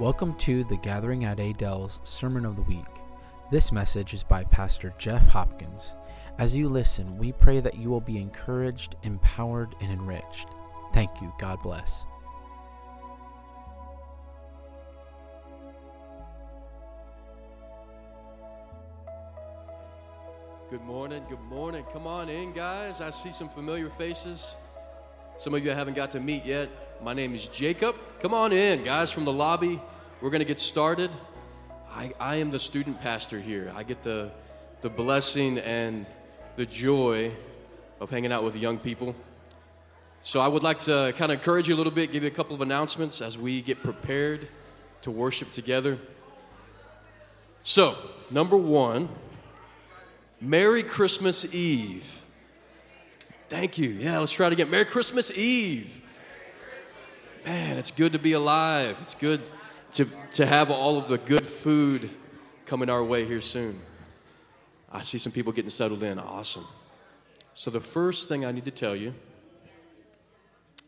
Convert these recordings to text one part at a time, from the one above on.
Welcome to the Gathering at Adele's Sermon of the Week. This message is by Pastor Jeff Hopkins. As you listen, we pray that you will be encouraged, empowered, and enriched. Thank you. God bless. Good morning. Good morning. Come on in, guys. I see some familiar faces. Some of you I haven't got to meet yet. My name is Jacob. Come on in, guys, from the lobby. We're going to get started. I, I am the student pastor here. I get the, the blessing and the joy of hanging out with young people. So I would like to kind of encourage you a little bit, give you a couple of announcements as we get prepared to worship together. So, number one, Merry Christmas Eve. Thank you. Yeah, let's try it again. Merry Christmas Eve. Man, it's good to be alive. It's good to, to have all of the good food coming our way here soon. I see some people getting settled in. Awesome. So, the first thing I need to tell you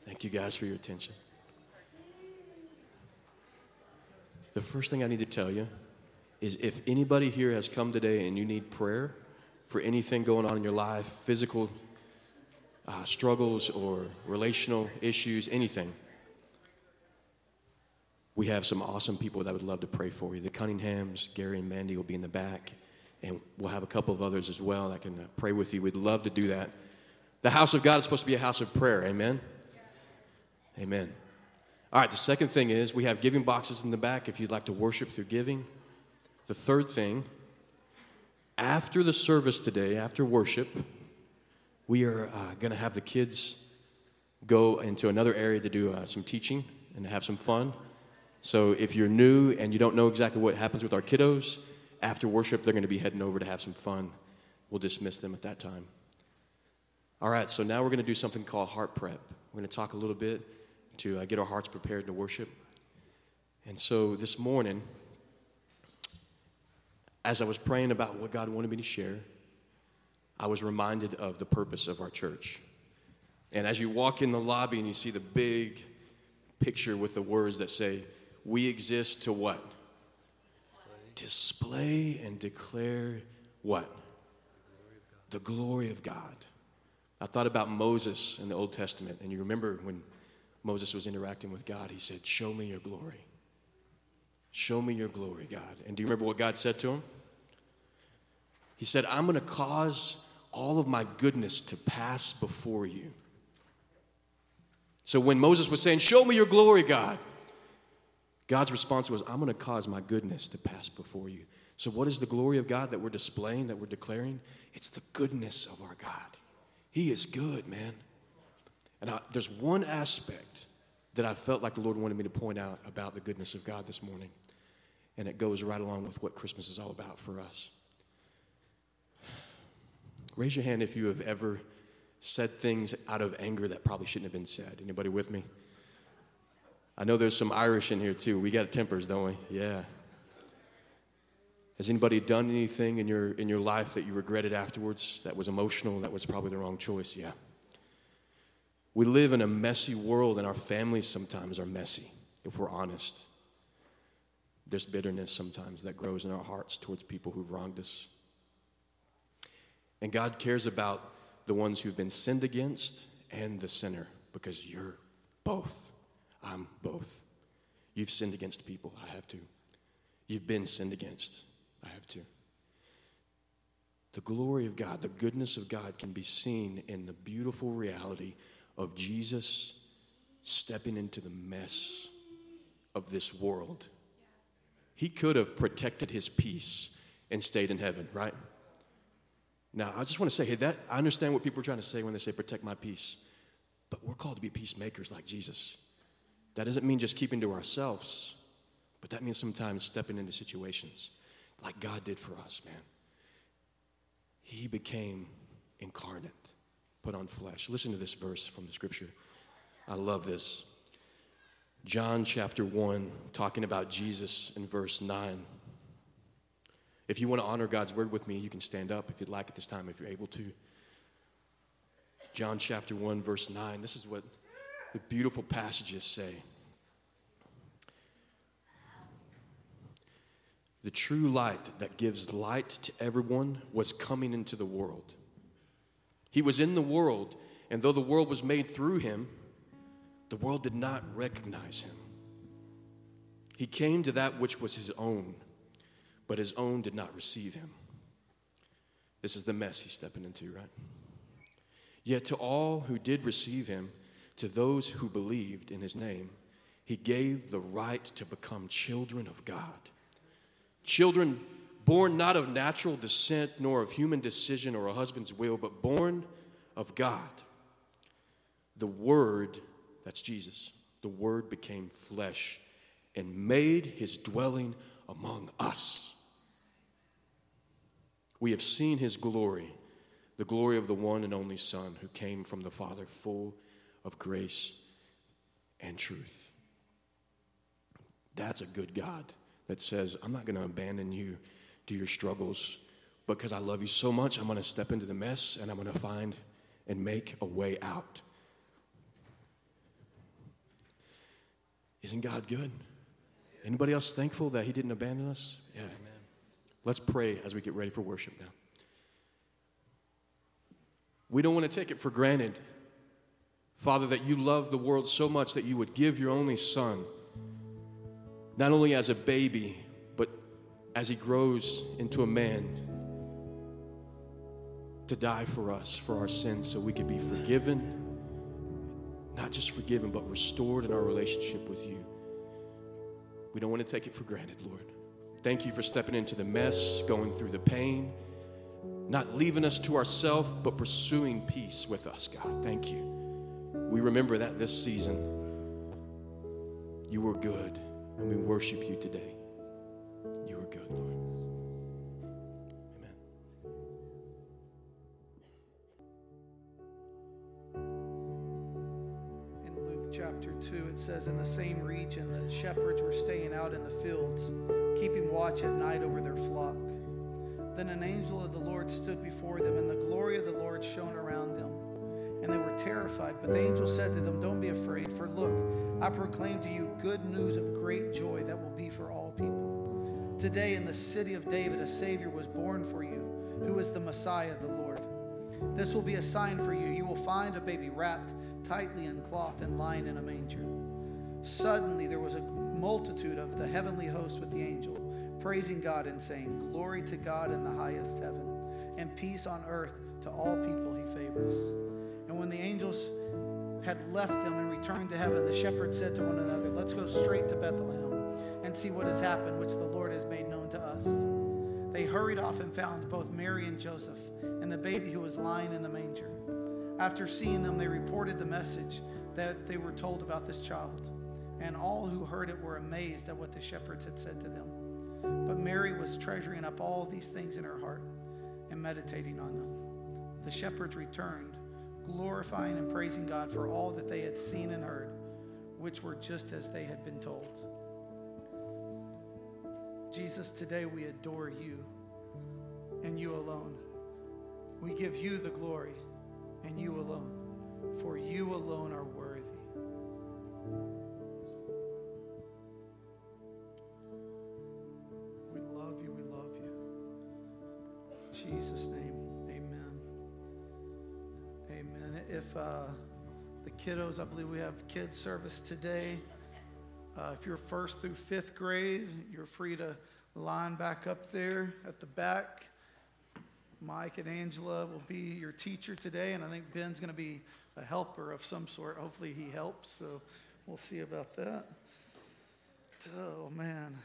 thank you guys for your attention. The first thing I need to tell you is if anybody here has come today and you need prayer, for anything going on in your life, physical uh, struggles or relational issues, anything, we have some awesome people that would love to pray for you. The Cunninghams, Gary and Mandy will be in the back, and we'll have a couple of others as well that can uh, pray with you. We'd love to do that. The house of God is supposed to be a house of prayer. Amen? Amen. All right, the second thing is we have giving boxes in the back if you'd like to worship through giving. The third thing after the service today, after worship, we are uh, going to have the kids go into another area to do uh, some teaching and have some fun. So if you're new and you don't know exactly what happens with our kiddos, after worship, they're going to be heading over to have some fun. We'll dismiss them at that time. All right, so now we're going to do something called heart prep. We're going to talk a little bit to uh, get our hearts prepared to worship. And so this morning, as I was praying about what God wanted me to share, I was reminded of the purpose of our church. And as you walk in the lobby and you see the big picture with the words that say, We exist to what? Display, and declare what? The glory of God. I thought about Moses in the Old Testament, and you remember when Moses was interacting with God, he said, Show me your glory. Show me your glory, God. And do you remember what God said to him? He said, I'm going to cause all of my goodness to pass before you. So when Moses was saying, Show me your glory, God, God's response was, I'm going to cause my goodness to pass before you. So, what is the glory of God that we're displaying, that we're declaring? It's the goodness of our God. He is good, man. And I, there's one aspect that I felt like the Lord wanted me to point out about the goodness of God this morning. And it goes right along with what Christmas is all about for us. Raise your hand if you have ever said things out of anger that probably shouldn't have been said. Anybody with me? I know there's some Irish in here too. We got tempers, don't we? Yeah. Has anybody done anything in your in your life that you regretted afterwards that was emotional, that was probably the wrong choice? Yeah. We live in a messy world and our families sometimes are messy, if we're honest. There's bitterness sometimes that grows in our hearts towards people who've wronged us. And God cares about the ones who've been sinned against and the sinner because you're both. I'm both. You've sinned against people. I have too. You've been sinned against. I have too. The glory of God, the goodness of God can be seen in the beautiful reality of Jesus stepping into the mess of this world. He could have protected his peace and stayed in heaven, right? Now, I just want to say, hey, that I understand what people are trying to say when they say protect my peace, but we're called to be peacemakers like Jesus. That doesn't mean just keeping to ourselves, but that means sometimes stepping into situations like God did for us, man. He became incarnate, put on flesh. Listen to this verse from the scripture. I love this. John chapter 1, talking about Jesus in verse 9. If you want to honor God's word with me, you can stand up if you'd like at this time, if you're able to. John chapter 1, verse 9. This is what the beautiful passages say. the true light that gives light to everyone, was coming into the world. He was in the world, and though the world was made through him, the world did not recognize him. He came to that which was his own, but his own did not receive him. This is the mess he's stepping into, right? Yet to all who did receive him, to those who believed in his name, he gave the right to become children of God. Children born not of natural descent, nor of human decision or a husband's will, but born of God. The Word, that's Jesus, the Word became flesh and made his dwelling among us. We have seen his glory, the glory of the one and only Son who came from the Father, full of grace and truth. That's a good God that says, I'm not going to abandon you to your struggles because I love you so much. I'm going to step into the mess and I'm going to find and make a way out. Isn't God good? Anybody else thankful that He didn't abandon us? Yeah. Amen. Let's pray as we get ready for worship now. We don't want to take it for granted, Father, that you love the world so much that you would give your only Son, not only as a baby, but as he grows into a man, to die for us, for our sins, so we could be forgiven. Not just forgiven, but restored in our relationship with you. We don't want to take it for granted, Lord. Thank you for stepping into the mess, going through the pain, not leaving us to ourselves, but pursuing peace with us, God. Thank you. We remember that this season. You were good, and we worship you today. You are good, Lord. Amen. In Luke chapter 2, it says, In the same region, the shepherds were staying out in the fields, keeping watch at night over their flock. Then an angel of the Lord stood before them, and the glory of the Lord shone around them. And they were terrified. But the angel said to them, Don't be afraid, for look, I proclaim to you good news of great joy that will be for all people. Today in the city of David, a Savior was born for you, who is the Messiah, the Lord. This will be a sign for you. You will find a baby wrapped tightly in cloth and lying in a manger. Suddenly there was a multitude of the heavenly host with the angel, praising God and saying, Glory to God in the highest heaven, and peace on earth to all people he favors. And when the angels had left them and returned to heaven, the shepherds said to one another, Let's go straight to Bethlehem and see what has happened, which the Lord has made known to us. They hurried off and found both Mary and Joseph and the baby who was lying in the manger. After seeing them, they reported the message that they were told about this child. And all who heard it were amazed at what the shepherds had said to them. But Mary was treasuring up all these things in her heart and meditating on them. The shepherds returned, glorifying and praising God for all that they had seen and heard, which were just as they had been told. Jesus, today we adore you and you alone. We give you the glory and you alone, for you alone are worthy. Jesus' name, amen. Amen. If uh, the kiddos, I believe we have kids service today. Uh, if you're first through fifth grade, you're free to line back up there at the back. Mike and Angela will be your teacher today, and I think Ben's going to be a helper of some sort. Hopefully, he helps, so we'll see about that. Oh, man.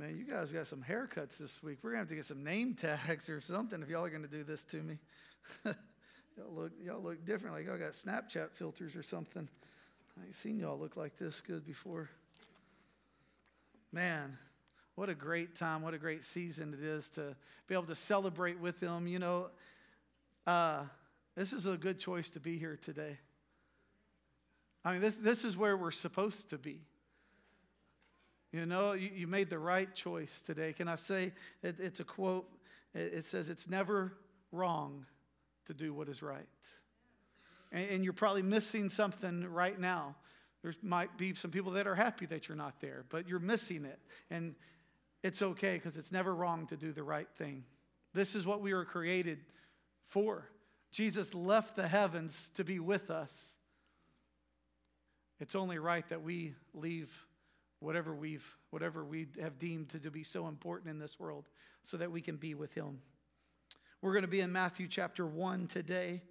Man, you guys got some haircuts this week. We're going to have to get some name tags or something if y'all are going to do this to me. y'all, look, y'all look different, like y'all got Snapchat filters or something. I ain't seen y'all look like this good before. Man, what a great time, what a great season it is to be able to celebrate with them. You know, uh, this is a good choice to be here today. I mean, this, this is where we're supposed to be. You know, you, you made the right choice today. Can I say it, it's a quote? It, it, says, It's never wrong to do what is right. And, and you're probably missing something right now There might be some people that are happy that you're not there, but you're missing it. And it's okay because it's never wrong to do the right thing. This is what we were created for. Jesus left the heavens to be with us. It's only right that we leave whatever we've whatever we have deemed to be so important in this world so that we can be with him. We're going to be in Matthew chapter 1 today.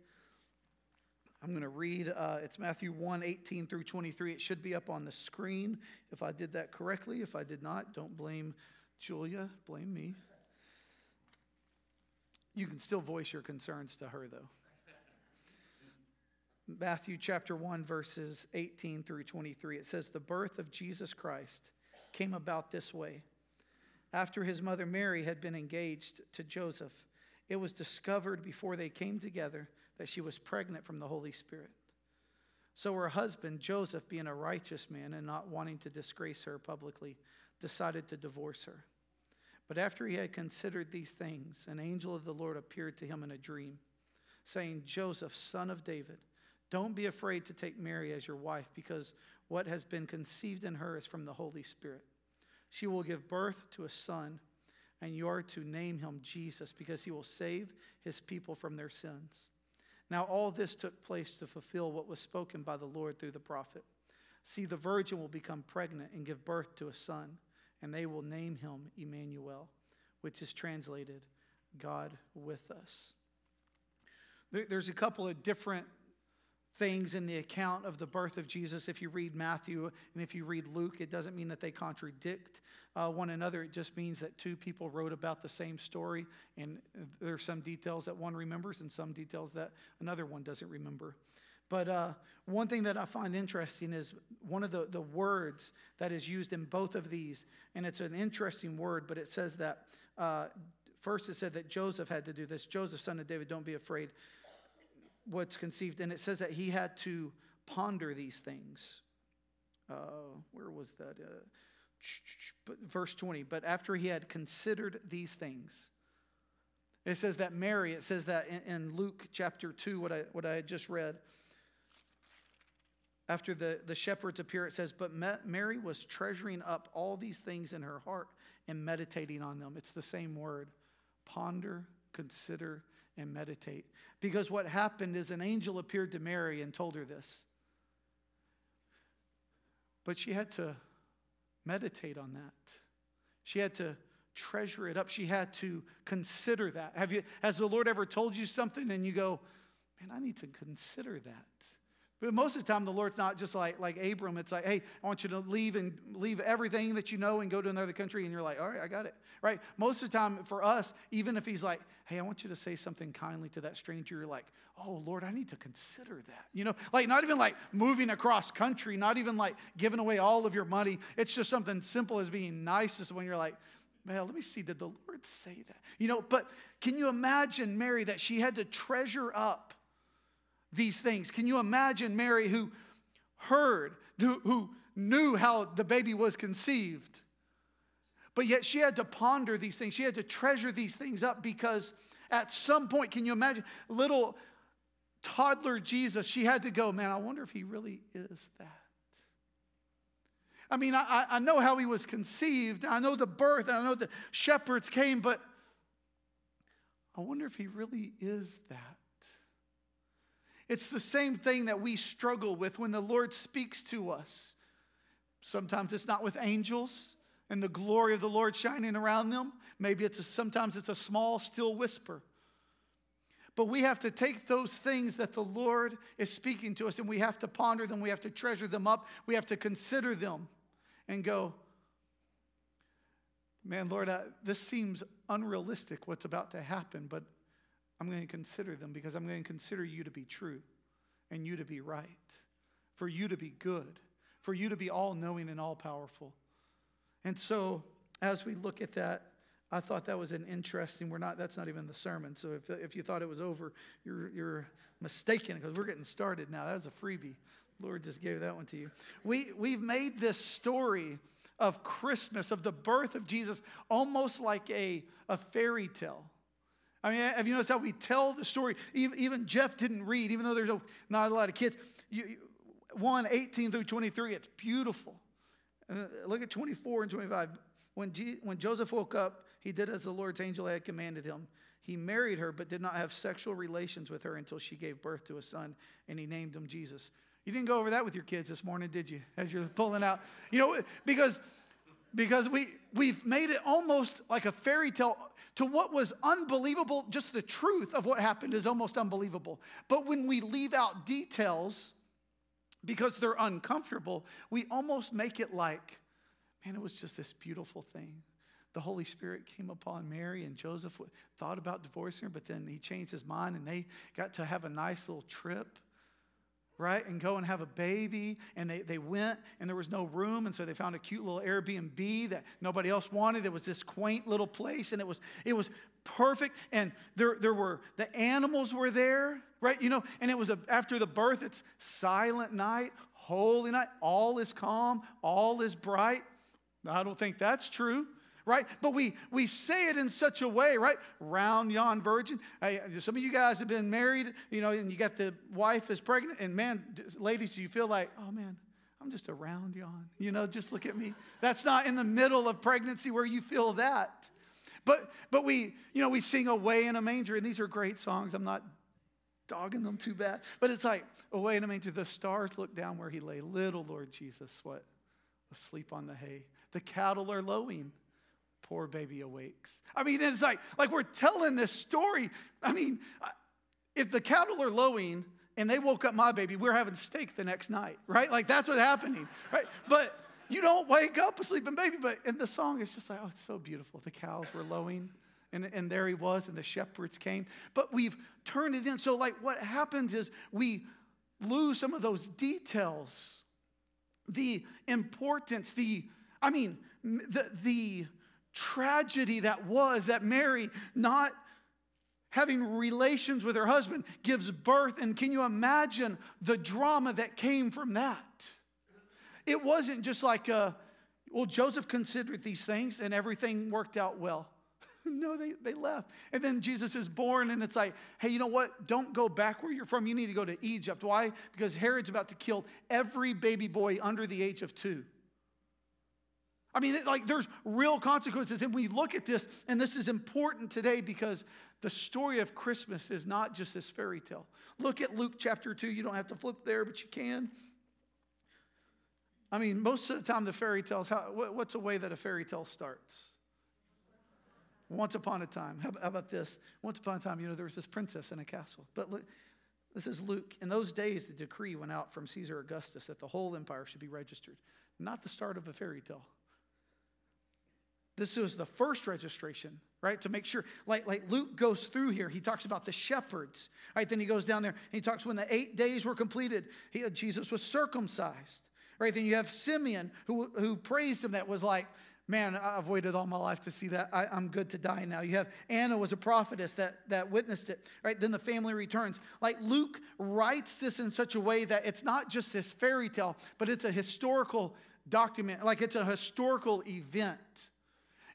I'm going to read, uh, it's Matthew 1 18 through 23. It should be up on the screen if I did that correctly. If I did not, don't blame Julia, blame me. You can still voice your concerns to her, though. Matthew chapter 1, verses 18 through 23. It says, The birth of Jesus Christ came about this way. After his mother Mary had been engaged to Joseph, it was discovered before they came together that she was pregnant from the Holy Spirit. So her husband, Joseph, being a righteous man and not wanting to disgrace her publicly, decided to divorce her. But after he had considered these things, an angel of the Lord appeared to him in a dream, saying, Joseph, son of David, don't be afraid to take Mary as your wife, because what has been conceived in her is from the Holy Spirit. She will give birth to a son, and you are to name him Jesus, because he will save his people from their sins. Now, all this took place to fulfill what was spoken by the Lord through the prophet. See, the virgin will become pregnant and give birth to a son, and they will name him Emmanuel, which is translated God with us. There's a couple of different things in the account of the birth of Jesus. If you read Matthew and if you read Luke, it doesn't mean that they contradict uh, one another. It just means that two people wrote about the same story, and there are some details that one remembers and some details that another one doesn't remember. But uh, one thing that I find interesting is one of the, the words that is used in both of these, and it's an interesting word, but it says that uh, first it said that Joseph had to do this. Joseph, son of David, don't be afraid what's conceived. And it says that he had to ponder these things. Uh, where was that? Uh, verse 20. But after he had considered these things, it says that Mary, it says that in, in Luke chapter 2, what I, what I had just read, after the, the shepherds appear, it says, But Mary was treasuring up all these things in her heart and meditating on them. It's the same word ponder, consider, and meditate. Because what happened is an angel appeared to Mary and told her this. But she had to meditate on that. She had to treasure it up. She had to consider that. Have you has the Lord ever told you something and you go, "Man, I need to consider that." But most of the time, the Lord's not just like, like Abram. It's like, hey, I want you to leave and leave everything that you know and go to another country. And you're like, all right, I got it. Right? Most of the time, for us, even if he's like, hey, I want you to say something kindly to that stranger, you're like, oh, Lord, I need to consider that. You know, like not even like moving across country, not even like giving away all of your money. It's just something simple as being nice, is when you're like, man, let me see, did the Lord say that? You know, but can you imagine Mary that she had to treasure up these things. Can you imagine Mary who heard, who, knew how the baby was conceived? But yet she had to ponder these things. She had to treasure these things up because at some point, can you imagine little toddler Jesus? She had to go, man, I wonder if he really is that. I mean, I, I know how he was conceived. I know the birth. I know the shepherds came, but I wonder if he really is that. It's the same thing that we struggle with when the Lord speaks to us. Sometimes it's not with angels and the glory of the Lord shining around them. Maybe it's a, sometimes it's a small, still whisper. But we have to take those things that the Lord is speaking to us and we have to ponder them. We have to treasure them up. We have to consider them and go, man, Lord, I, this seems unrealistic what's about to happen, but I'm going to consider them because I'm going to consider you to be true and you to be right, for you to be good, for you to be all knowing and all powerful. And so, as we look at that, I thought that was an interesting. We're not. That's not even the sermon. So if, if you thought it was over, you're you're mistaken because we're getting started now. That was a freebie. Lord just gave that one to you. We we've made this story of Christmas of the birth of Jesus almost like a a fairy tale. I mean, have you noticed how we tell the story? Even, Jeff didn't read, even though there's not a lot of kids. You, 1 18 through 23. It's beautiful. Uh, look at 24 and 25. When, G, when Joseph woke up, he did as the Lord's angel had commanded him. He married her, but did not have sexual relations with her until she gave birth to a son, and he named him Jesus. You didn't go over that with your kids this morning, did you? As you're pulling out, you know, because because we we've made it almost like a fairy tale to what was unbelievable. Just the truth of what happened is almost unbelievable. But when we leave out details because they're uncomfortable, we almost make it like, man, it was just this beautiful thing the Holy Spirit came upon Mary, and Joseph thought about divorcing her, but then he changed his mind and they got to have a nice little trip, right? And go and have a baby. And they, they went, and there was no room, and so they found a cute little Airbnb that nobody else wanted. It was this quaint little place, and it was, it was perfect. And there, there were, the animals were there, right? You know, and it was a, after the birth, it's silent night, holy night, all is calm, all is bright. I don't think that's true right? But we, we say it in such a way, right? Round yon virgin. Some of you guys have been married, you know, and you got the wife is pregnant, and man, ladies, do you feel like, oh man, I'm just a round yon? You know, just look at me. That's not in the middle of pregnancy where you feel that. But but we, you know, we sing away in a manger, and these are great songs. I'm not dogging them too bad. But it's like, away in a manger, the stars look down where he lay. Little Lord Jesus, what? Asleep on the hay. The cattle are lowing poor baby awakes. I mean, it's like, like we're telling this story. I mean, if the cattle are lowing and they woke up my baby, we're having steak the next night, right? Like that's what's happening, right? But you don't wake up a sleeping baby. But in the song, it's just like, oh, it's so beautiful. The cows were lowing. And, and there he was, and the shepherds came. But we've turned it in. So, like, what happens is we lose some of those details, the importance, the, I mean, the, the tragedy that was that Mary, not having relations with her husband, gives birth. And can you imagine the drama that came from that? It wasn't just like, a, well, Joseph considered these things and everything worked out well. no, they, they left. And then Jesus is born, and it's like, hey, you know what? Don't go back where you're from. You need to go to Egypt. Why? Because Herod's about to kill every baby boy under the age of two. I mean, like there's real consequences. And we look at this, and this is important today because the story of Christmas is not just this fairy tale. Look at Luke chapter 2. You don't have to flip there, but you can. I mean, most of the time, the fairy tales, how, what's a way that a fairy tale starts? Once upon a time. How, about this? Once upon a time, you know, there was this princess in a castle. But look, this is Luke. In those days, the decree went out from Caesar Augustus that the whole empire should be registered. Not the start of a fairy tale. This was the first registration, right? To make sure, like, like Luke goes through here, he talks about the shepherds, right? Then he goes down there and he talks when the eight days were completed, he, uh, Jesus was circumcised, right? Then you have Simeon who, who praised him, that was like, man, I've waited all my life to see that. I, am good to die now. You have Anna was a prophetess that, that witnessed it, right? Then the family returns. Like Luke writes this in such a way that it's not just this fairy tale, but it's a historical document, like it's a historical event.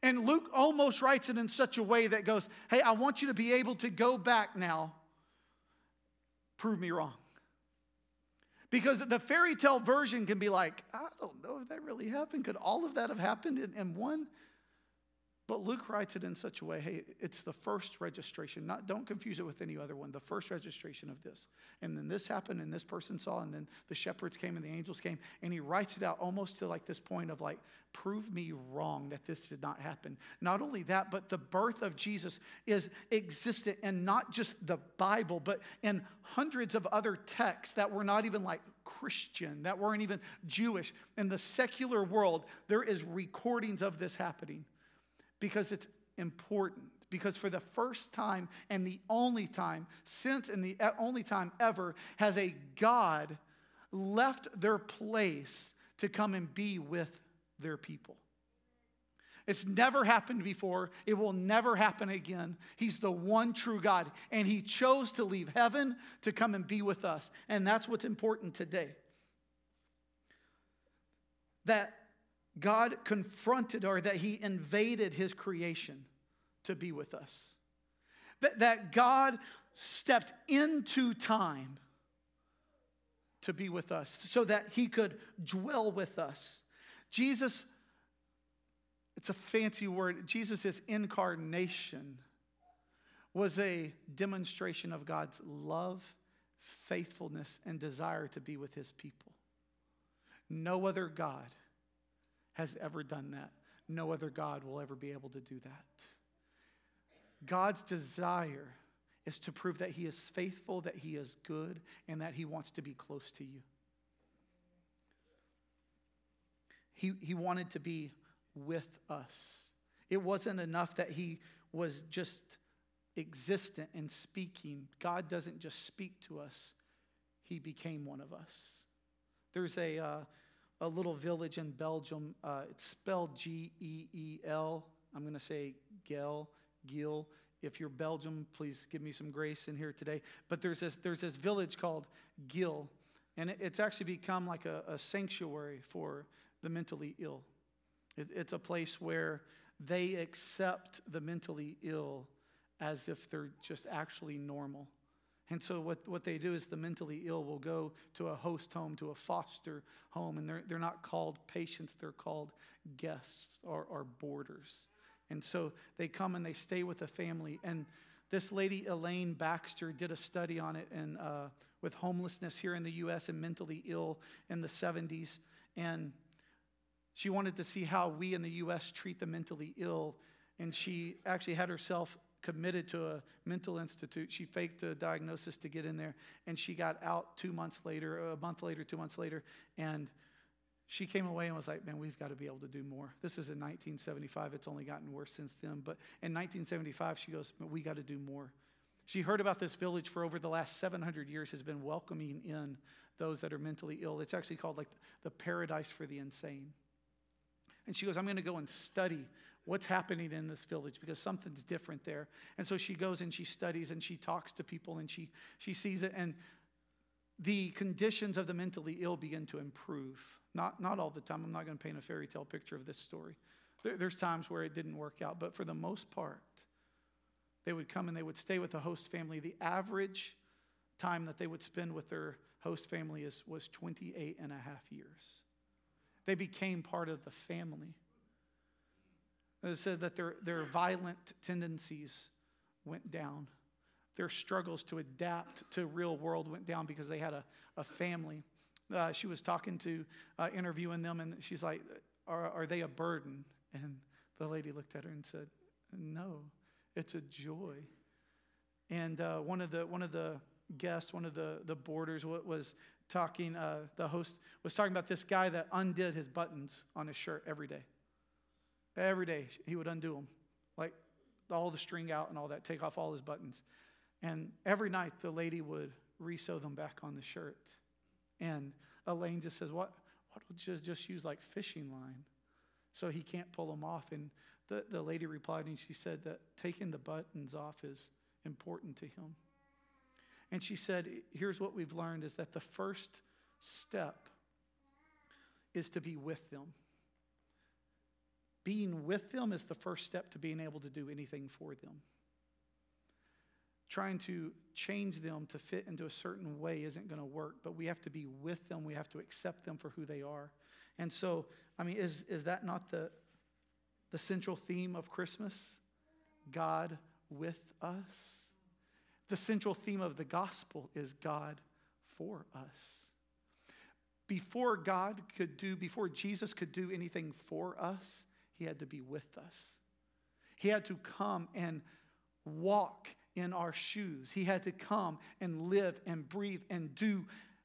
And Luke almost writes it in such a way that goes, Hey, I want you to be able to go back now. Prove me wrong. Because the fairy tale version can be like, I don't know if that really happened. Could all of that have happened in, in one? But Luke writes it in such a way, hey, it's the first registration. Not, don't confuse it with any other one. The first registration of this. And then this happened, and this person saw, and then the shepherds came, and the angels came. And he writes it out almost to like this point of like, prove me wrong that this did not happen. Not only that, but the birth of Jesus is existent in not just the Bible, but in hundreds of other texts that were not even like Christian, that weren't even Jewish. In the secular world, there is recordings of this happening because it's important. Because for the first time and the only time, since and the uh, only time ever, has a God left their place to come and be with their people. It's never happened before. It will never happen again. He's the one true God, and He chose to leave heaven to come and be with us. And that's what's important today. That God confronted or that He invaded His creation to be with us. That, that God stepped into time to be with us so that he could dwell with us. Jesus, it's a fancy word, Jesus' incarnation was a demonstration of God's love, faithfulness, and desire to be with his people. No other God has ever done that. No other God will ever be able to do that. God's desire is to prove that he is faithful, that he is good, and that he wants to be close to you. He, he wanted to be with us. It wasn't enough that he was just existent and speaking. God doesn't just speak to us, he became one of us. There's a, uh, a little village in Belgium. Uh, it's spelled G E E L. I'm going to say Gel, Gil. If you're Belgium, please give me some grace in here today. But there's this, there's this village called Gil, and it, it's actually become like a, a, sanctuary for the mentally ill. It, it's a place where they accept the mentally ill as if they're just actually normal. And so, what, what they do is the mentally ill will go to a host home, to a foster home, and they're, they're not called patients, they're called guests or, or boarders. And so they come and they stay with a family. And this lady, Elaine Baxter, did a study on it and, uh, with homelessness here in the U.S. and mentally ill in the 70s. And she wanted to see how we in the U.S. treat the mentally ill. And she actually had herself committed to a mental institute. She faked a diagnosis to get in there, and she got out two months later, a month later, two months later, and she came away and was like, Man, we've got to be able to do more. This is in 1975. It's only gotten worse since then. But in 1975, she goes, We got to do more. She heard about this village for over the last 700 years, has been welcoming in those that are mentally ill. It's actually called like the paradise for the insane. And she goes, I'm going to go and study what's happening in this village because something's different there. And so she goes and she studies and she talks to people and she, she sees it. And the conditions of the mentally ill begin to improve. Not, not all the time. I'm not going to paint a fairy tale picture of this story. There, there's times where it didn't work out, but for the most part, they would come and they would stay with the host family. The average time that they would spend with their host family is, was 28 and a half years. They became part of the family. It said that their, their violent tendencies went down. Their struggles to adapt to real world went down because they had a, a family. Uh, she was talking to, uh, interviewing them, and she's like, are, are they a burden? And the lady looked at her and said, No, it's a joy. And uh, one, of the, one of the guests, one of the, the boarders, was talking, uh, the host was talking about this guy that undid his buttons on his shirt every day. Every day he would undo them, like all the string out and all that, take off all his buttons. And every night the lady would resew them back on the shirt. And Elaine just says, What? What would just, just use like fishing line so he can't pull them off? And the, the lady replied and she said that taking the buttons off is important to him. And she said, Here's what we've learned is that the first step is to be with them. Being with them is the first step to being able to do anything for them. Trying to change them to fit into a certain way isn't going to work, but we have to be with them. We have to accept them for who they are. And so, I mean, is, is that not the, the central theme of Christmas? God with us. The central theme of the gospel is God for us. Before God could do, before Jesus could do anything for us, he had to be with us. He had to come and walk in our shoes. He had to come and live and breathe and do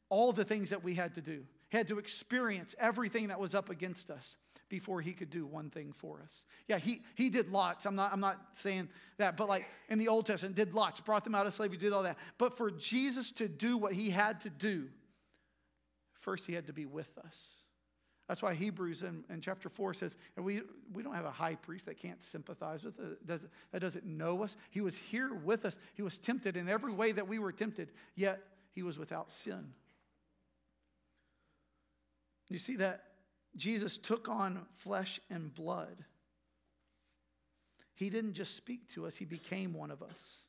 all the things that we had to do. He had to experience everything that was up against us before he could do one thing for us. Yeah, he, he did lots. I'm not, I'm not saying that, but like in the Old Testament, did lots, brought them out of slavery, did all that. But for Jesus to do what he had to do, first he had to be with us. That's why Hebrews in, in chapter 4 says we, we don't have a high priest that can't sympathize with us, does, that doesn't know us. He was here with us. He was tempted in every way that we were tempted, yet he was without sin. You see that Jesus took on flesh and blood. He didn't just speak to us, he became one of us.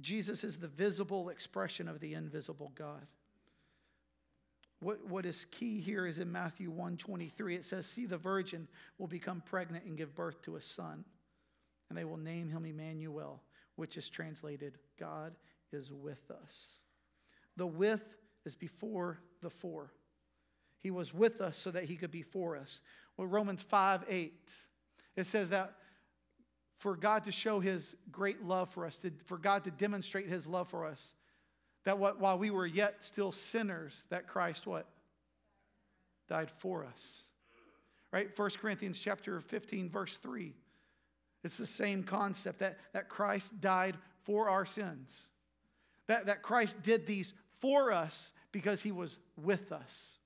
Jesus is the visible expression of the invisible God. What, what is key here is in Matthew 1:23 it says see the virgin will become pregnant and give birth to a son and they will name him Emmanuel which is translated God is with us. The with is before the for. He was with us so that he could be for us. Well Romans 5 8 it says that for God to show his great love for us, to, for God to demonstrate his love for us, that what, while we were yet still sinners, that Christ what? Died for us. Right? 1 Corinthians chapter 15, verse 3. It's the same concept that, that Christ died for our sins. That, that Christ did these for us because he was with us.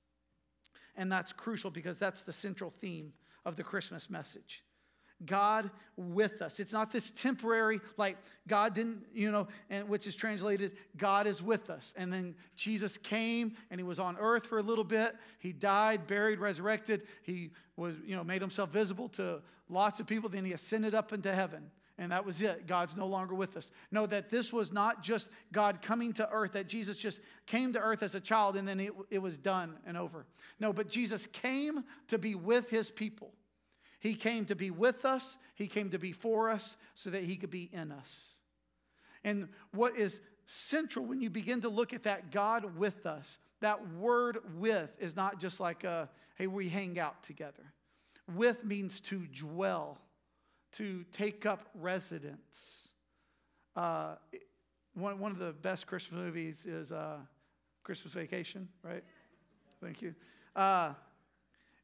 And that's crucial because that's the central theme of the Christmas message. God with us. It's not this temporary, like God didn't, you know, and which is translated, God is with us. And then Jesus came and he was on earth for a little bit. He died, buried, resurrected. He was, you know, made himself visible to lots of people. Then he ascended up into heaven. And that was it. God's no longer with us. No, that this was not just God coming to earth, that Jesus just came to earth as a child and then it, it was done and over. No, but Jesus came to be with his people. He came to be with us, He came to be for us so that He could be in us. And what is central when you begin to look at that God with us, that word with is not just like, a, hey, we hang out together. With means to dwell, to take up residence. Uh, one, one of the best Christmas movies is uh, Christmas Vacation, right? Thank you. Uh,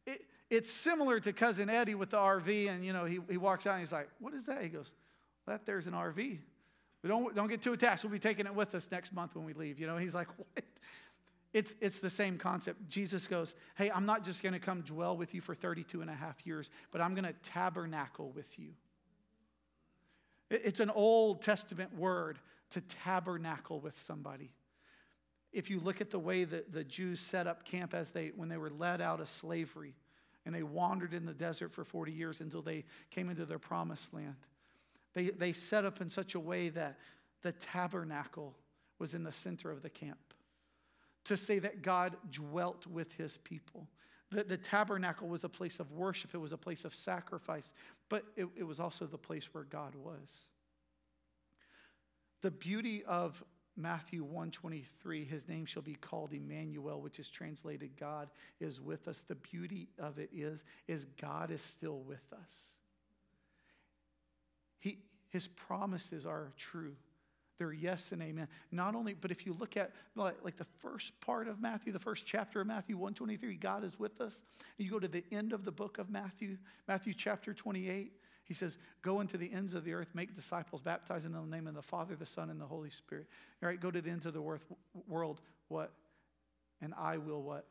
it, it's similar to cousin Eddie with the RV, and you know, he, he walks out and he's like, What is that? He goes, That there's an RV. We don't, don't get too attached. We'll be taking it with us next month when we leave. You know, he's like, What? It's, it's the same concept. Jesus goes, Hey, I'm not just going to come dwell with you for 32 and a half years, but I'm going to tabernacle with you. It's an Old Testament word to tabernacle with somebody. If you look at the way that the Jews set up camp as they, when they were led out of slavery, and they wandered in the desert for 40 years until they came into their promised land. They, they set up in such a way that the tabernacle was in the center of the camp to say that God dwelt with his people. The, the tabernacle was a place of worship, it was a place of sacrifice, but it, it was also the place where God was. The beauty of Matthew 123 his name shall be called Emmanuel which is translated God is with us. The beauty of it is is God is still with us. He his promises are true. They're yes and amen. Not only but if you look at like, like the first part of Matthew the first chapter of Matthew 123 God is with us. You go to the end of the book of Matthew Matthew chapter 28 he says, Go into the ends of the earth, make disciples, baptize in the name of the Father, the Son, and the Holy Spirit. All right, go to the ends of the world. What? And I will what?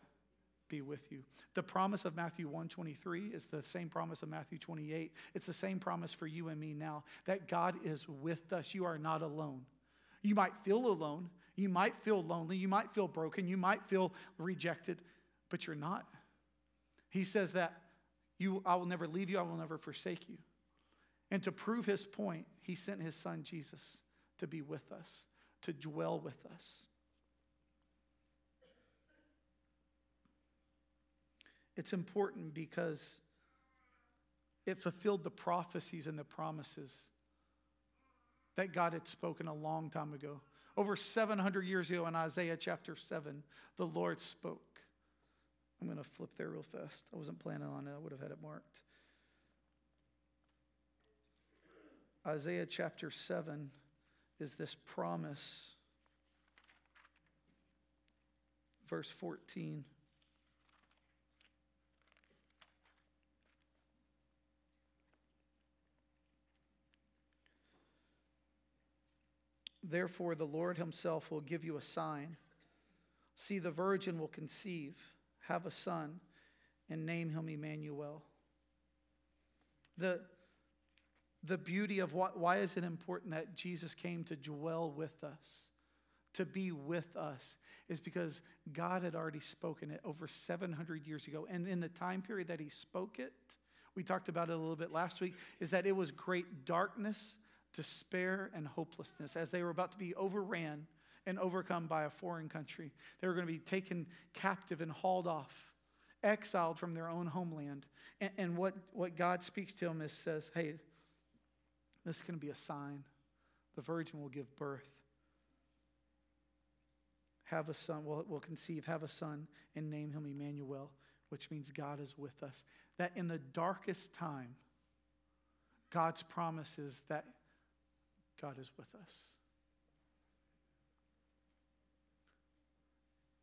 Be with you. The promise of Matthew 123 is the same promise of Matthew 28. It's the same promise for you and me now that God is with us. You are not alone. You might feel alone. You might feel lonely. You might feel broken. You might feel rejected, but you're not. He says that you, I will never leave you, I will never forsake you. And to prove his point, he sent his son Jesus to be with us, to dwell with us. It's important because it fulfilled the prophecies and the promises that God had spoken a long time ago. Over 700 years ago in Isaiah chapter 7, the Lord spoke. I'm going to flip there real fast. I wasn't planning on it, I would have had it marked. Isaiah chapter 7 is this promise. Verse 14. Therefore, the Lord Himself will give you a sign. See, the virgin will conceive, have a son, and name him Emmanuel. The, the beauty of what, why is it important that Jesus came to dwell with us, to be with us, is because God had already spoken it over 700 years ago. And in the time period that He spoke it, we talked about it a little bit last week, is that it was great darkness, despair, and hopelessness as they were about to be overran and overcome by a foreign country. They were going to be taken captive and hauled off, exiled from their own homeland. And, and what, what God speaks to them is says, hey, this is going to be a sign. The virgin will give birth. Have a son, will will conceive, have a son, and name him Emmanuel, which means God is with us. That in the darkest time, God's promise is that God is with us.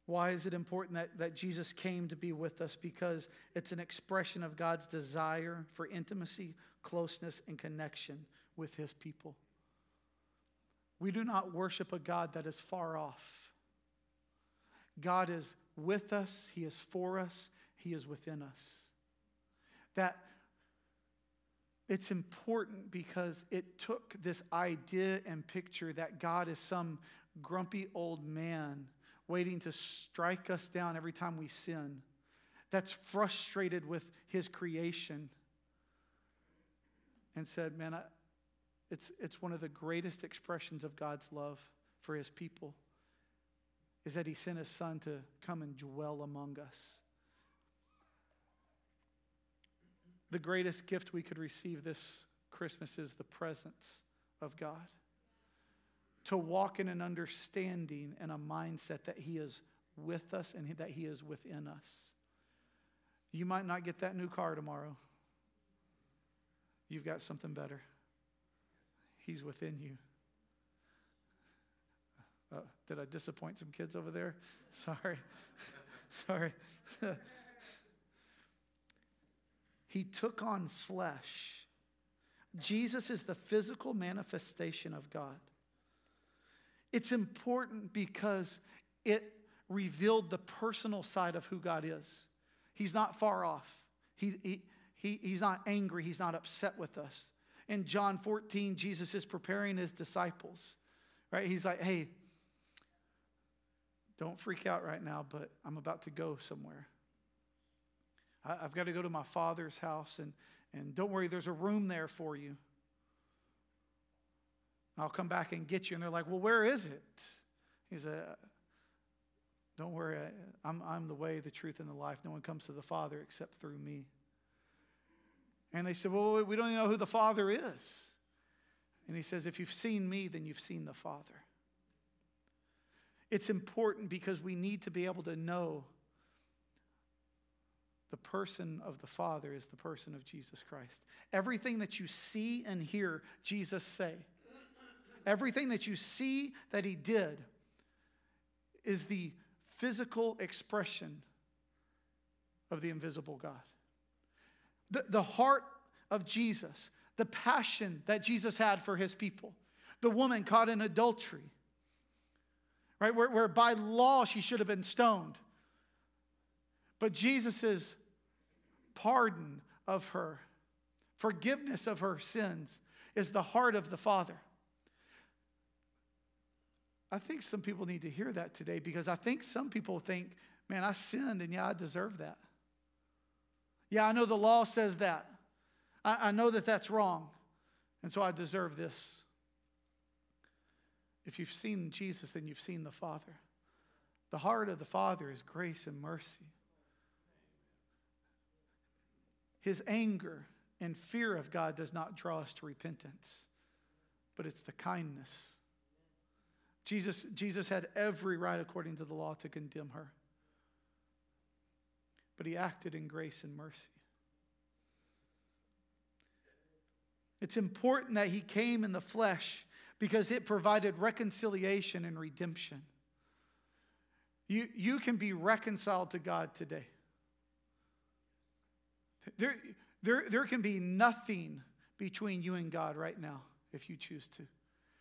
Why is it important that, that Jesus came to be with us? Because it's an expression of God's desire for intimacy, closeness, and connection with his people. We do not worship a God that is far off. God is with us, He is for us, He is within us. That it's important because it took this idea and picture that God is some grumpy old man waiting to strike us down every time we sin, that's frustrated with his creation, and said, Man, I, it's, it's one of the greatest expressions of God's love for his people is that he sent his son to come and dwell among us. The greatest gift we could receive this Christmas is the presence of God. To walk in an understanding and a mindset that he is with us and that he is within us. You might not get that new car tomorrow. You've got something better. He's within you. Uh, did I disappoint some kids over there? Sorry. Sorry. he took on flesh. Jesus is the physical manifestation of God. It's important because it revealed the personal side of who God is. He's not far off. He, he, he, he's not angry. He's not upset with us. In John 14, Jesus is preparing his disciples, right? He's like, hey, don't freak out right now, but I'm about to go somewhere. I, have got to go to my father's house, and, and don't worry, there's a room there for you. I'll come back and get you. And they're like, well, where is it? He's a, uh, don't worry, I'm, I'm the way, the truth, and the life. No one comes to the Father except through me. And they said, Well, we don't even know who the Father is. And he says, If you've seen me, then you've seen the Father. It's important because we need to be able to know the person of the Father is the person of Jesus Christ. Everything that you see and hear Jesus say, everything that you see that he did, is the physical expression of the invisible God. The, the heart of Jesus, the passion that Jesus had for his people, the woman caught in adultery, right? Where, where by law she should have been stoned. But Jesus' pardon of her, forgiveness of her sins, is the heart of the Father. I think some people need to hear that today because I think some people think, man, I sinned and yeah, I deserve that. Yeah, I know the law says that. I, I know that that's wrong. And so I deserve this. If you've seen Jesus, then you've seen the Father. The heart of the Father is grace and mercy. His anger and fear of God does not draw us to repentance, but it's the kindness. Jesus, Jesus had every right, according to the law, to condemn her but he acted in grace and mercy. It's important that he came in the flesh because it provided reconciliation and redemption. You, you can be reconciled to God today. There, there, there can be nothing between you and God right now if you choose to.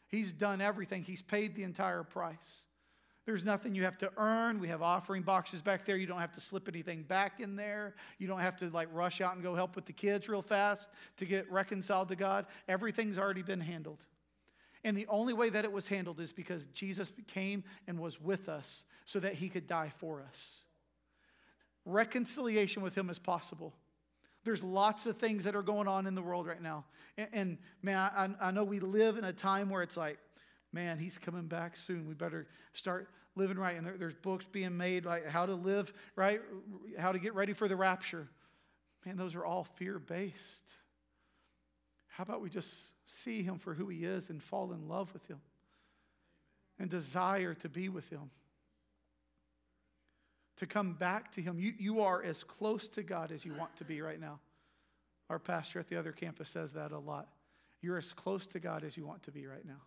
He's done everything, He's paid the entire price. There's nothing you have to earn. We have offering boxes back there. You don't have to slip anything back in there. You don't have to like rush out and go help with the kids real fast to get reconciled to God. Everything's already been handled. And the only way that it was handled is because Jesus came and was with us so that he could die for us. Reconciliation with him is possible. There's lots of things that are going on in the world right now. And, and man, I, I know we live in a time where it's like, man, he's coming back soon. We better start living right. And there, there's books being made like how to live right, how to get ready for the rapture. Man, those are all fear based. How about we just see him for who he is and fall in love with him and desire to be with him? To come back to him. You, you are as close to God as you want to be right now. Our pastor at the other campus says that a lot. You're as close to God as you want to be right now.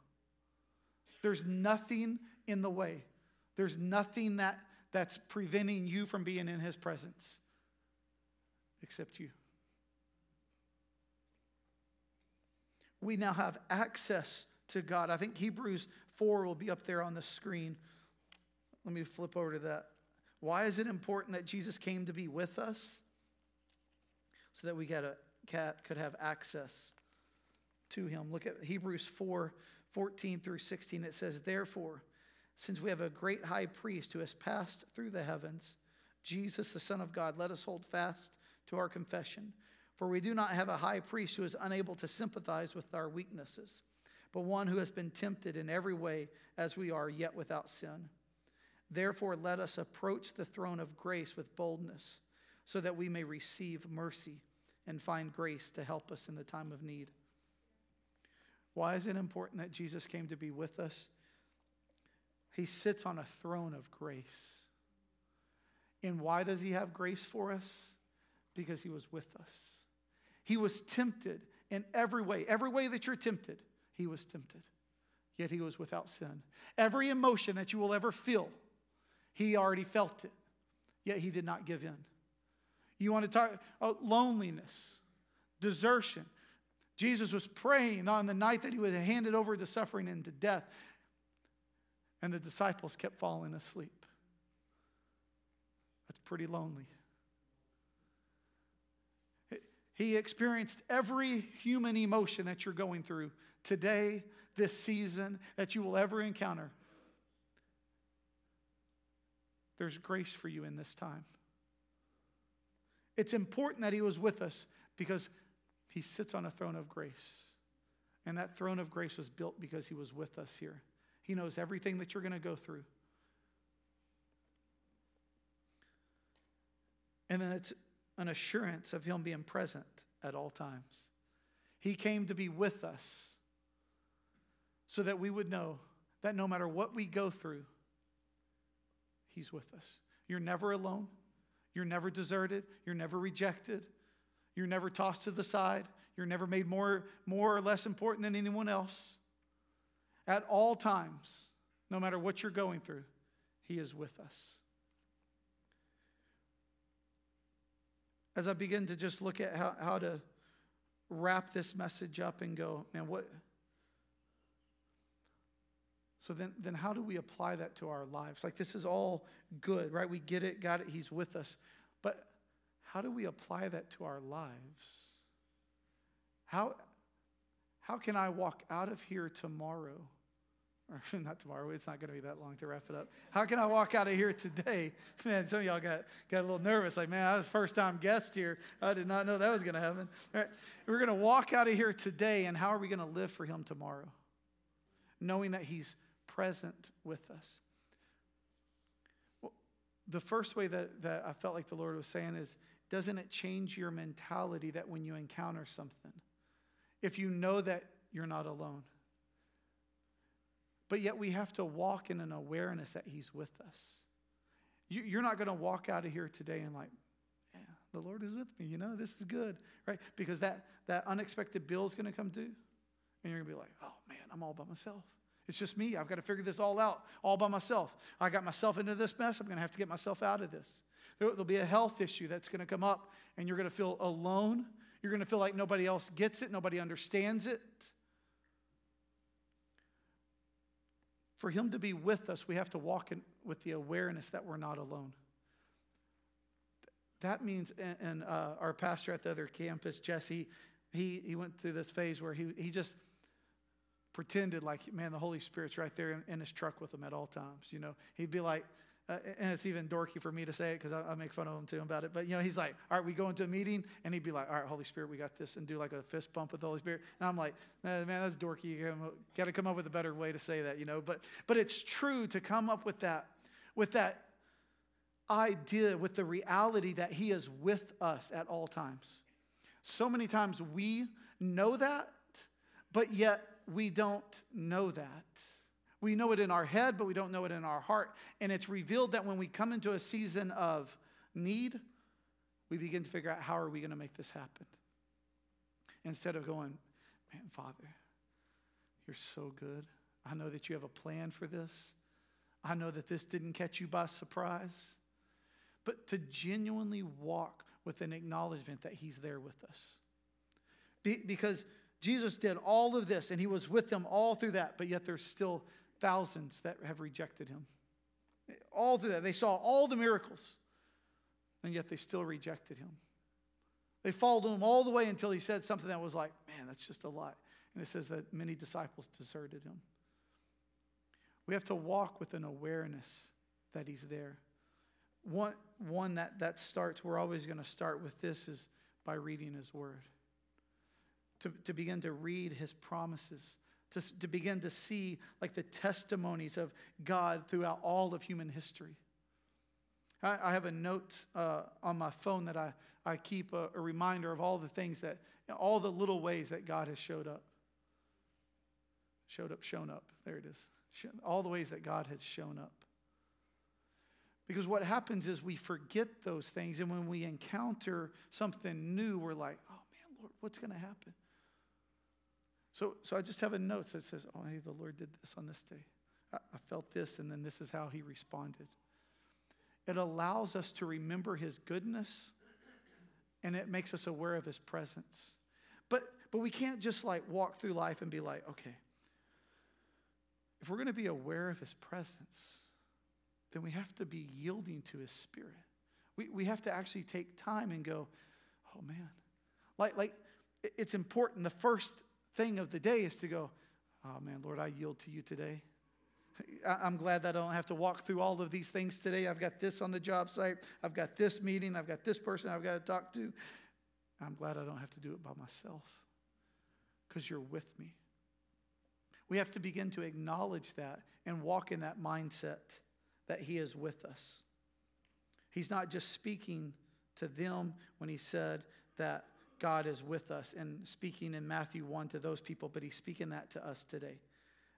There's nothing in the way. There's nothing that, that's preventing you from being in his presence except you. We now have access to God. I think Hebrews 4 will be up there on the screen. Let me flip over to that. Why is it important that Jesus came to be with us? So that we got a, could have access to him. Look at Hebrews 4 14 through 16. It says, Therefore, since we have a great high priest who has passed through the heavens, Jesus, the Son of God, let us hold fast to our confession. For we do not have a high priest who is unable to sympathize with our weaknesses, but one who has been tempted in every way as we are, yet without sin. Therefore, let us approach the throne of grace with boldness, so that we may receive mercy and find grace to help us in the time of need. Why is it important that Jesus came to be with us? He sits on a throne of grace. And why does he have grace for us? Because he was with us. He was tempted in every way, every way that you're tempted, he was tempted. Yet he was without sin. Every emotion that you will ever feel, he already felt it. Yet he did not give in. You want to talk about loneliness, desertion. Jesus was praying on the night that he was handed over to suffering and to death, and the disciples kept falling asleep. That's pretty lonely. He experienced every human emotion that you're going through today, this season, that you will ever encounter. There's grace for you in this time. It's important that He was with us because he sits on a throne of grace. And that throne of grace was built because He was with us here. He knows everything that you're going to go through. And then it's an assurance of Him being present at all times. He came to be with us so that we would know that no matter what we go through, He's with us. You're never alone. You're never deserted. You're never rejected. You're never tossed to the side. You're never made more, more or less important than anyone else. At all times, no matter what you're going through, He is with us. As I begin to just look at how, how to wrap this message up and go, man, what? So then, then how do we apply that to our lives? Like this is all good, right? We get it, got it, he's with us. But how do we apply that to our lives? How, how can I walk out of here tomorrow? Or not tomorrow, it's not going to be that long to wrap it up. How can I walk out of here today? Man, some of y'all got, got a little nervous. Like, man, I was first time guest here. I did not know that was going to happen. All right, we're going to walk out of here today, and how are we going to live for Him tomorrow? Knowing that He's present with us. Well, the first way that, that I felt like the Lord was saying is doesn't it change your mentality that when you encounter something, if you know that you're not alone? But yet we have to walk in an awareness that He's with us. You're not going to walk out of here today and like, yeah, the Lord is with me. You know, this is good, right? Because that, that unexpected bill is going to come due. And you're going to be like, oh man, I'm all by myself. It's just me. I've got to figure this all out all by myself. I got myself into this mess. I'm going to have to get myself out of this. There'll be a health issue that's going to come up, and you're going to feel alone. You're going to feel like nobody else gets it, nobody understands it. For Him to be with us, we have to walk in, with the awareness that we're not alone. That means, and, uh, our pastor at the other campus, Jesse, he, he went through this phase where he, he just pretended like, man, the Holy Spirit's right there in, in his truck with him at all times. You know, he'd be like, uh, and it's even dorky for me to say it because I, I, make fun of him too about it. But you know, he's like, "All right, we go into a meeting," and he'd be like, "All right, Holy Spirit, we got this," and do like a fist bump with the Holy Spirit. And I'm like, "Man, that's dorky. You got to come up with a better way to say that," you know. But but it's true to come up with that with that idea, with the reality that He is with us at all times. So many times we know that, but yet we don't know that. We know it in our head, but we don't know it in our heart. And it's revealed that when we come into a season of need, we begin to figure out how are we going to make this happen. Instead of going, man, Father, you're so good. I know that you have a plan for this. I know that this didn't catch you by surprise. But to genuinely walk with an acknowledgement that He's there with us. Be, because Jesus did all of this and He was with them all through that, but yet there's still thousands that have rejected him. All through that. They saw all the miracles, and yet they still rejected him. They followed him all the way until he said something that was like, man, that's just a lie. And it says that many disciples deserted him. We have to walk with an awareness that he's there. One, one that, that starts, we're always going to start with this, is by reading his word. To, to begin to read his promises to, to begin to see like the testimonies of God throughout all of human history. I, I have a note uh, on my phone that I, I keep a, a reminder of all the things that, you know, all the little ways that God has showed up. Showed up, shown up. There it is. All the ways that God has shown up. Because what happens is we forget those things, and when we encounter something new, we're like, oh man, Lord, what's going to happen? So, so I just have a note that says, oh, hey, the Lord did this on this day. I, I felt this, and then this is how he responded. It allows us to remember his goodness, and it makes us aware of his presence. But, but we can't just like walk through life and be like, okay, if we're going to be aware of his presence, then we have to be yielding to his spirit. We, we have to actually take time and go, oh man. Like, like it's important. The first thing of the day is to go, oh man, Lord, I yield to you today. I'm glad that I don't have to walk through all of these things today. I've got this on the job site. I've got this meeting. I've got this person I've got to talk to. I'm glad I don't have to do it by myself because you're with me. We have to begin to acknowledge that and walk in that mindset that He is with us. He's not just speaking to them when He said that God is with us and speaking in Matthew 1 to those people, but he's speaking that to us today.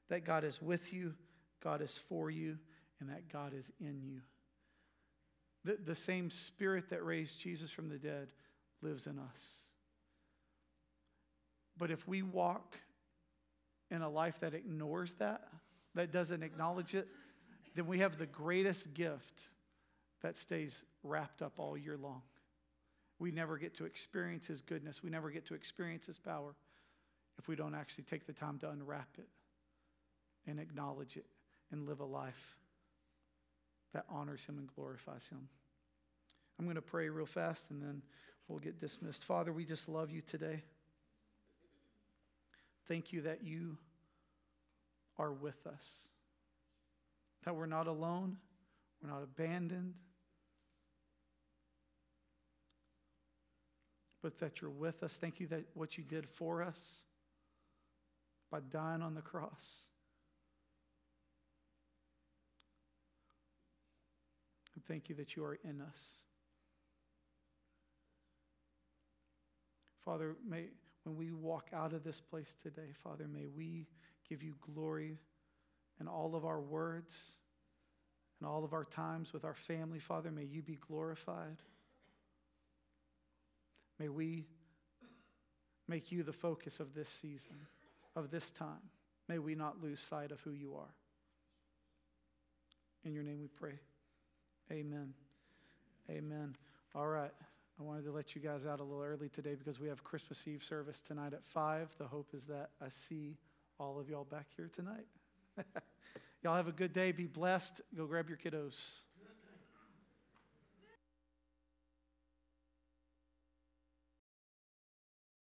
That God is with you, God is for you, and that God is in you. The, the same spirit that raised Jesus from the dead lives in us. But if we walk in a life that ignores that, that doesn't acknowledge it, then we have the greatest gift that stays wrapped up all year long we never get to experience His goodness. We never get to experience His power if we don't actually take the time to unwrap it and acknowledge it and live a life that honors Him and glorifies Him. I'm going to pray real fast and then we'll get dismissed. Father, we just love you today. Thank you that you are with us, that we're not alone, we're not abandoned. But that you're with us. Thank you that what you did for us by dying on the cross. And thank you that you are in us. Father, may when we walk out of this place today, Father, may we give you glory in all of our words and all of our times with our family, Father. May you be glorified. May we make you the focus of this season, of this time. May we not lose sight of who you are. In your name we pray. Amen. Amen. All right. I wanted to let you guys out a little early today because we have Christmas Eve service tonight at 5. The hope is that I see all of y'all back here tonight. y'all have a good day. Be blessed. Go grab your kiddos.